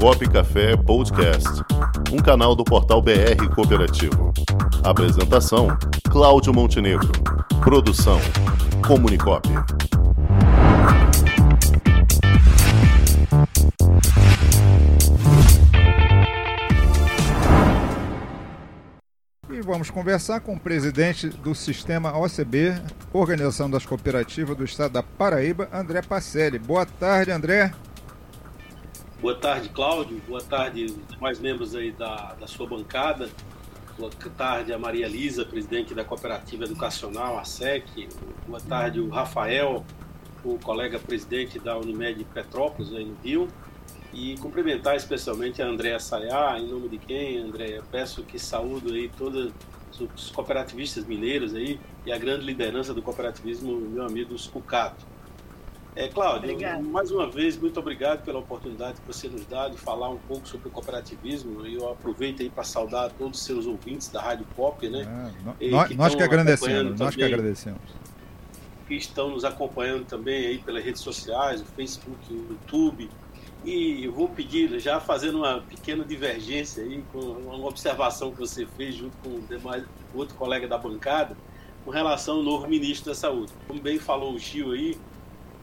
Comunicop Café Podcast, um canal do portal BR Cooperativo. Apresentação: Cláudio Montenegro. Produção: Comunicop. E vamos conversar com o presidente do sistema OCB, Organização das Cooperativas do Estado da Paraíba, André Pacelli. Boa tarde, André. Boa tarde, Cláudio. Boa tarde, mais membros aí da, da sua bancada. Boa tarde a Maria Lisa, presidente da Cooperativa Educacional, a SEC. Boa tarde, o Rafael, o colega presidente da Unimed Petrópolis, aí no Rio. E cumprimentar especialmente a Andréa Sayá, em nome de quem, André? Peço que saúdo aí todos os cooperativistas mineiros aí e a grande liderança do cooperativismo, meu amigo Scucato. É, Cláudio, Obrigada. mais uma vez, muito obrigado pela oportunidade que você nos dá de falar um pouco sobre o cooperativismo. Eu aproveito aí para saudar todos os seus ouvintes da Rádio Pop, né? É, nós, que, nós que agradecemos, nós que agradecemos. Que estão nos acompanhando também aí pelas redes sociais, o Facebook, o YouTube, e eu vou pedir, já fazendo uma pequena divergência aí, com uma observação que você fez junto com o demais, outro colega da bancada, com relação ao novo ministro da Saúde. Como bem falou o Gil aí,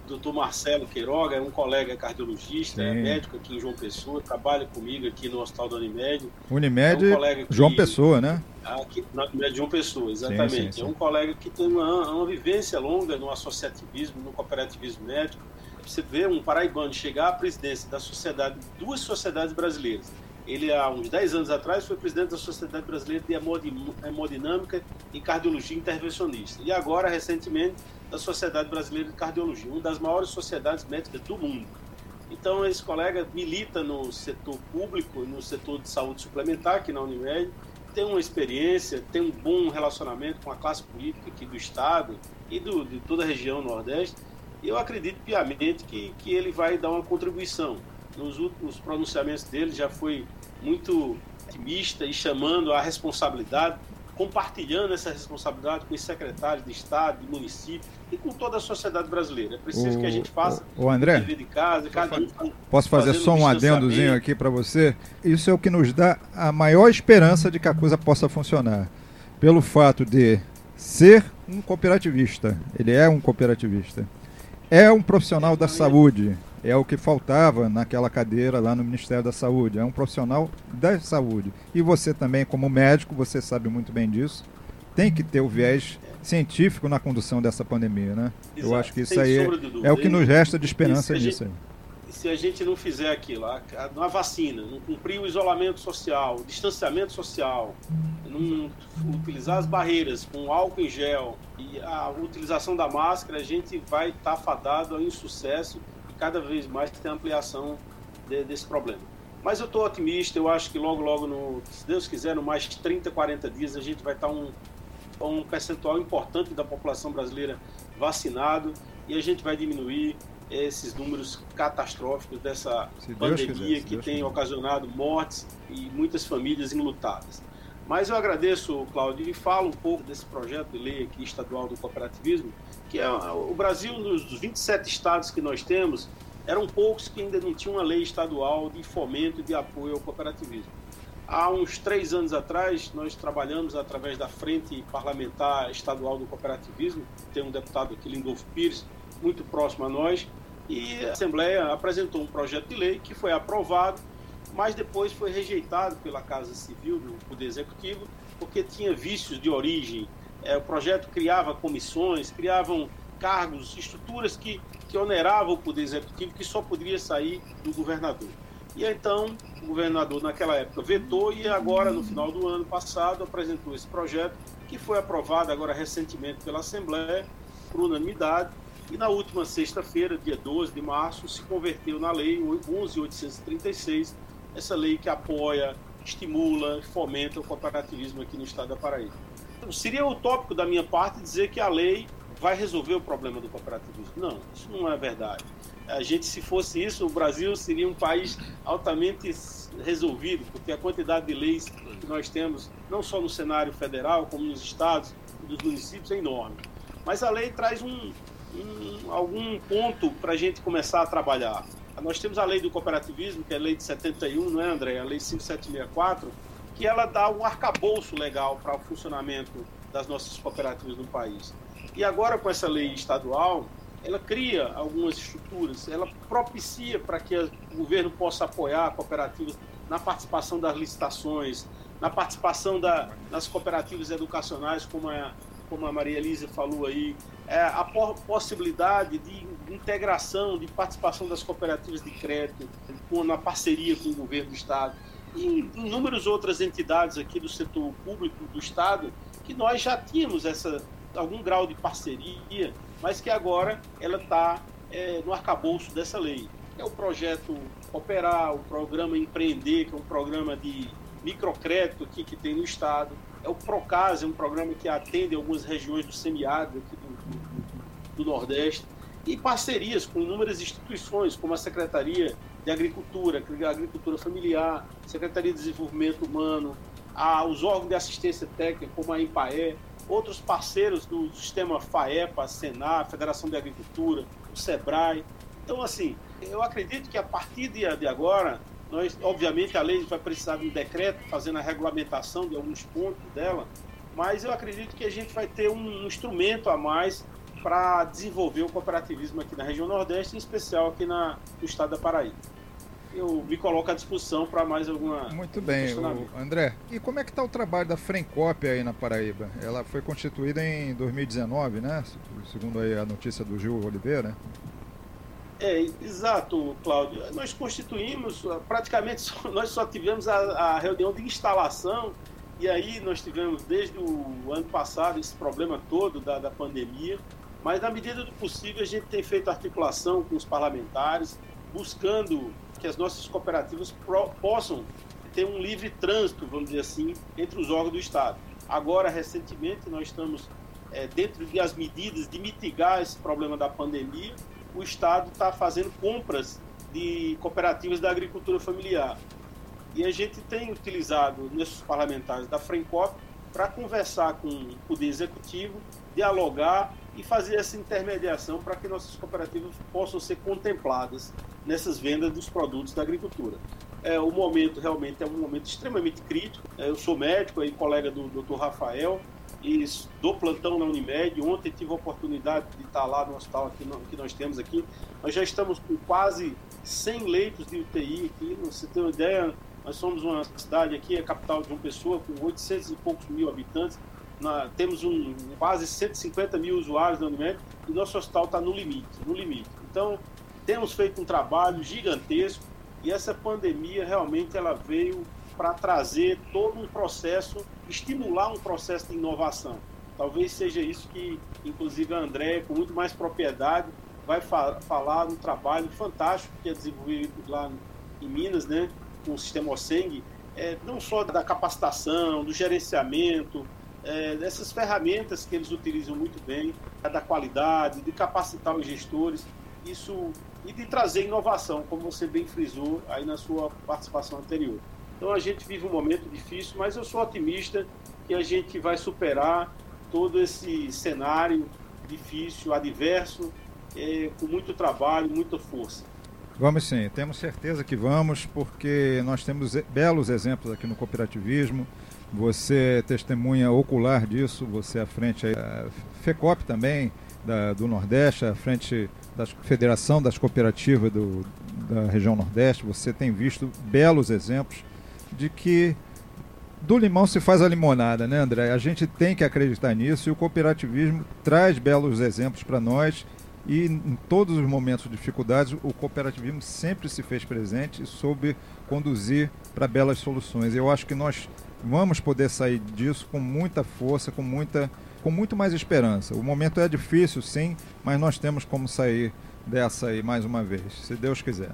doutor Marcelo Queiroga é um colega cardiologista, é Sim. é médico aqui em João Pessoa, trabalha comigo aqui no Hospital da Unimed. Unimed, é um que, João Pessoa, né? Aqui, na Unimed João Pessoa, exatamente. Sim, sim, é um colega que tem uma, uma vivência longa no associativismo, no cooperativismo médico, você vê um paraibano chegar à presidência da sociedade, duas sociedades brasileiras. Ele, há uns 10 anos atrás, foi presidente da Sociedade Brasileira de Hemodinâmica e Cardiologia Intervencionista. E agora, recentemente, da Sociedade Brasileira de Cardiologia, uma das maiores sociedades médicas do mundo. Então, esse colega milita no setor público, no setor de saúde suplementar, aqui na Unimed, tem uma experiência, tem um bom relacionamento com a classe política aqui do Estado e do, de toda a região Nordeste e eu acredito piamente que, que ele vai dar uma contribuição. Nos últimos pronunciamentos dele já foi muito otimista e chamando a responsabilidade, compartilhando essa responsabilidade com os secretários de Estado, de município e com toda a sociedade brasileira. É preciso o, que a gente faça o, André, o de casa, cada um Posso fazer só um adendozinho aqui para você? Isso é o que nos dá a maior esperança de que a coisa possa funcionar. Pelo fato de ser um cooperativista. Ele é um cooperativista é um profissional da saúde. É o que faltava naquela cadeira lá no Ministério da Saúde. É um profissional da saúde. E você também, como médico, você sabe muito bem disso, tem que ter o viés científico na condução dessa pandemia, né? Exato. Eu acho que isso Sem aí é, o que nos resta de esperança nisso aí se a gente não fizer aquilo, a, a, vacina, não cumprir o isolamento social, o distanciamento social, não utilizar as barreiras com álcool em gel e a utilização da máscara, a gente vai estar tá fadado ao insucesso cada vez mais ter ampliação de, desse problema. Mas eu estou otimista, eu acho que logo, logo, no, se Deus quiser, no mais 30, 40 dias, a gente vai estar tá um, um percentual importante da população brasileira vacinado e a gente vai diminuir esses números catastróficos dessa pandemia quiser, que tem quiser. ocasionado mortes e muitas famílias enlutadas. Mas eu agradeço, Cláudio, e falo um pouco desse projeto de lei aqui estadual do cooperativismo, que é o Brasil, nos 27 estados que nós temos, eram poucos que ainda não tinham uma lei estadual de fomento e de apoio ao cooperativismo. Há uns três anos atrás, nós trabalhamos através da Frente Parlamentar Estadual do Cooperativismo, tem um deputado aqui, Lindolfo Pires, muito próximo a nós, e a Assembleia apresentou um projeto de lei que foi aprovado, mas depois foi rejeitado pela Casa Civil do Poder Executivo, porque tinha vícios de origem. É, o projeto criava comissões, criavam cargos, estruturas que, que oneravam o Poder Executivo, que só poderia sair do governador. E então, o governador, naquela época, vetou e agora, no final do ano passado, apresentou esse projeto, que foi aprovado agora recentemente pela Assembleia, por unanimidade, e na última sexta-feira, dia 12 de março, se converteu na lei 11.836, essa lei que apoia, estimula, fomenta o cooperativismo aqui no estado da Paraíba. Então, seria utópico da minha parte dizer que a lei vai resolver o problema do cooperativismo. Não, isso não é verdade. A gente, se fosse isso, o Brasil seria um país altamente resolvido, porque a quantidade de leis que nós temos, não só no cenário federal, como nos estados e dos municípios, é enorme. Mas a lei traz um, um, algum ponto para a gente começar a trabalhar. Nós temos a lei do cooperativismo, que é a lei de 71, não é, André? A lei 5764, que ela dá um arcabouço legal para o funcionamento das nossas cooperativas no país. E agora, com essa lei estadual, ela cria algumas estruturas, ela propicia para que o governo possa apoiar cooperativas na participação das licitações, na participação da, nas cooperativas educacionais, como a, como a Maria Elisa falou aí, é, a possibilidade de integração, de participação das cooperativas de crédito, na parceria com o governo do Estado, e inúmeras outras entidades aqui do setor público do Estado, que nós já tínhamos essa, algum grau de parceria, mas que agora ela está é, no arcabouço dessa lei. É o projeto Operar, o programa Empreender, que é um programa de microcrédito aqui que tem no estado. É o Procase, é um programa que atende algumas regiões do semiárido aqui do, do, do Nordeste. E parcerias com inúmeras instituições, como a Secretaria de Agricultura, Agricultura Familiar, Secretaria de Desenvolvimento Humano, a, os órgãos de assistência técnica, como a EMPAE, outros parceiros do sistema FAEPA, Senar, Federação de Agricultura, o SEBRAE. Então, assim, eu acredito que a partir de agora, nós, obviamente, a lei vai precisar de um decreto fazendo a regulamentação de alguns pontos dela, mas eu acredito que a gente vai ter um instrumento a mais para desenvolver o cooperativismo aqui na região Nordeste, em especial aqui na, no estado da Paraíba. Eu me coloco à disposição para mais alguma. Muito bem, André. E como é que está o trabalho da Frencop aí na Paraíba? Ela foi constituída em 2019, né? Segundo a notícia do Gil Oliveira. É, exato, Cláudio. Nós constituímos, praticamente, só, nós só tivemos a, a, reunião de instalação, e aí nós tivemos desde o ano passado esse problema todo da, da pandemia, mas na medida do possível a gente tem feito articulação com os parlamentares, buscando que as nossas cooperativas pro, possam ter um livre trânsito, vamos dizer assim, entre os órgãos do Estado. Agora, recentemente, nós estamos é, dentro das medidas de mitigar esse problema da pandemia, o Estado está fazendo compras de cooperativas da agricultura familiar. E a gente tem utilizado nesses parlamentares da Frencop para conversar com o Poder Executivo, dialogar e fazer essa intermediação para que nossas cooperativas possam ser contempladas nessas vendas dos produtos da agricultura. É, o momento realmente é um momento extremamente crítico. É, eu sou médico e colega do Dr. Rafael, e do plantão na Unimed. Ontem tive a oportunidade de estar lá no hospital que nós temos aqui. Nós já estamos com quase 100 leitos de UTI aqui. Você tem uma ideia, nós somos uma cidade aqui, a capital de uma pessoa, com 800 e poucos mil habitantes. Na, temos um, quase 150 mil usuários da Unimed e nosso hospital está no limite, no limite. Então, temos feito um trabalho gigantesco e essa pandemia realmente ela veio para trazer todo um processo, estimular um processo de inovação. Talvez seja isso que, inclusive, a André, com muito mais propriedade, vai fa falar no trabalho fantástico que é desenvolvido lá em Minas, né, com o sistema OSENG, é, não só da capacitação, do gerenciamento, é, dessas ferramentas que eles utilizam muito bem, da qualidade, de capacitar os gestores, isso e de trazer inovação, como você bem frisou aí na sua participação anterior. Então a gente vive um momento difícil, mas eu sou otimista que a gente vai superar todo esse cenário difícil, adverso, é, com muito trabalho, muita força. Vamos sim, temos certeza que vamos, porque nós temos belos exemplos aqui no cooperativismo. Você é testemunha ocular disso, você é à frente da FECOP também, da, do Nordeste, à frente da Federação das Cooperativas do, da região Nordeste, você tem visto belos exemplos de que do limão se faz a limonada, né, André? A gente tem que acreditar nisso e o cooperativismo traz belos exemplos para nós. E em todos os momentos de dificuldades, o cooperativismo sempre se fez presente e soube conduzir para belas soluções. Eu acho que nós vamos poder sair disso com muita força, com muita com muito mais esperança. O momento é difícil, sim, mas nós temos como sair dessa aí mais uma vez, se Deus quiser.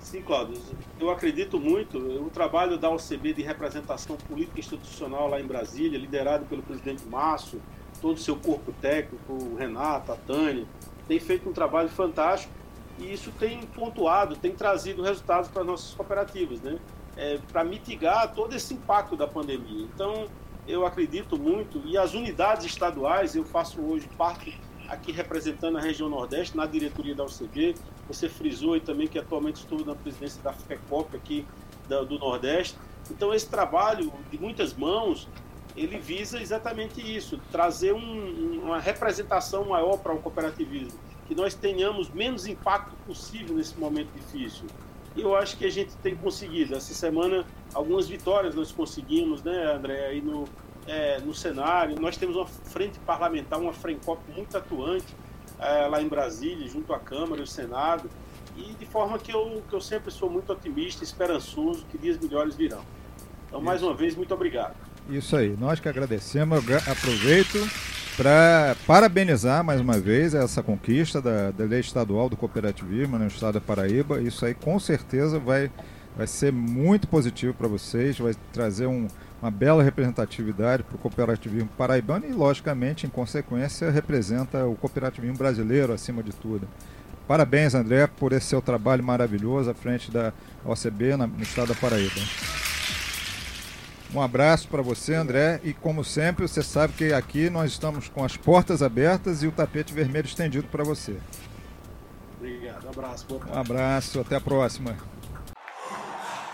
Sim, Cláudio. Eu acredito muito. O trabalho da OCB de representação política institucional lá em Brasília, liderado pelo presidente Márcio, todo o seu corpo técnico, o Renato, a Tânia, tem feito um trabalho fantástico e isso tem pontuado, tem trazido resultados para nossas cooperativas, né? É, para mitigar todo esse impacto da pandemia. Então, eu acredito muito, e as unidades estaduais, eu faço hoje parte aqui representando a região Nordeste, na diretoria da UCB, você frisou e também que atualmente estou na presidência da FECOP aqui do Nordeste. Então esse trabalho de muitas mãos, ele visa exatamente isso, trazer um, uma representação maior para o cooperativismo, que nós tenhamos menos impacto possível nesse momento difícil. E eu acho que a gente tem conseguido. Essa semana, algumas vitórias nós conseguimos, né, André, aí no, é, no cenário. Nós temos uma frente parlamentar, uma FRENCOP muito atuante é, lá em Brasília, junto à Câmara e o Senado. E de forma que eu, que eu sempre sou muito otimista, esperançoso, que dias melhores virão. Então, mais uma vez, muito obrigado. Isso aí, nós que agradecemos. Aproveito para parabenizar mais uma vez essa conquista da, da lei estadual do cooperativismo no estado da Paraíba. Isso aí com certeza vai, vai ser muito positivo para vocês, vai trazer um, uma bela representatividade para o cooperativismo paraibano e, logicamente, em consequência, representa o cooperativismo brasileiro acima de tudo. Parabéns, André, por esse seu trabalho maravilhoso à frente da OCB no estado da Paraíba. Um abraço para você, André, e como sempre, você sabe que aqui nós estamos com as portas abertas e o tapete vermelho estendido para você. Obrigado, um abraço. Um abraço, até a próxima.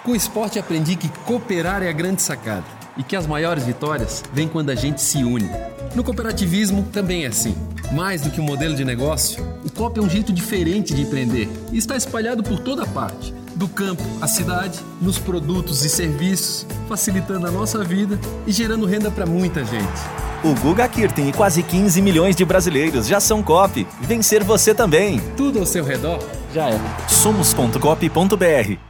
Com o esporte aprendi que cooperar é a grande sacada e que as maiores vitórias vêm quando a gente se une. No cooperativismo também é assim. Mais do que um modelo de negócio, o COP é um jeito diferente de empreender e está espalhado por toda parte do campo à cidade, nos produtos e serviços, facilitando a nossa vida e gerando renda para muita gente. O Guga Kirten e quase 15 milhões de brasileiros já são COP. Vencer você também. Tudo ao seu redor já é. Somos.cop.br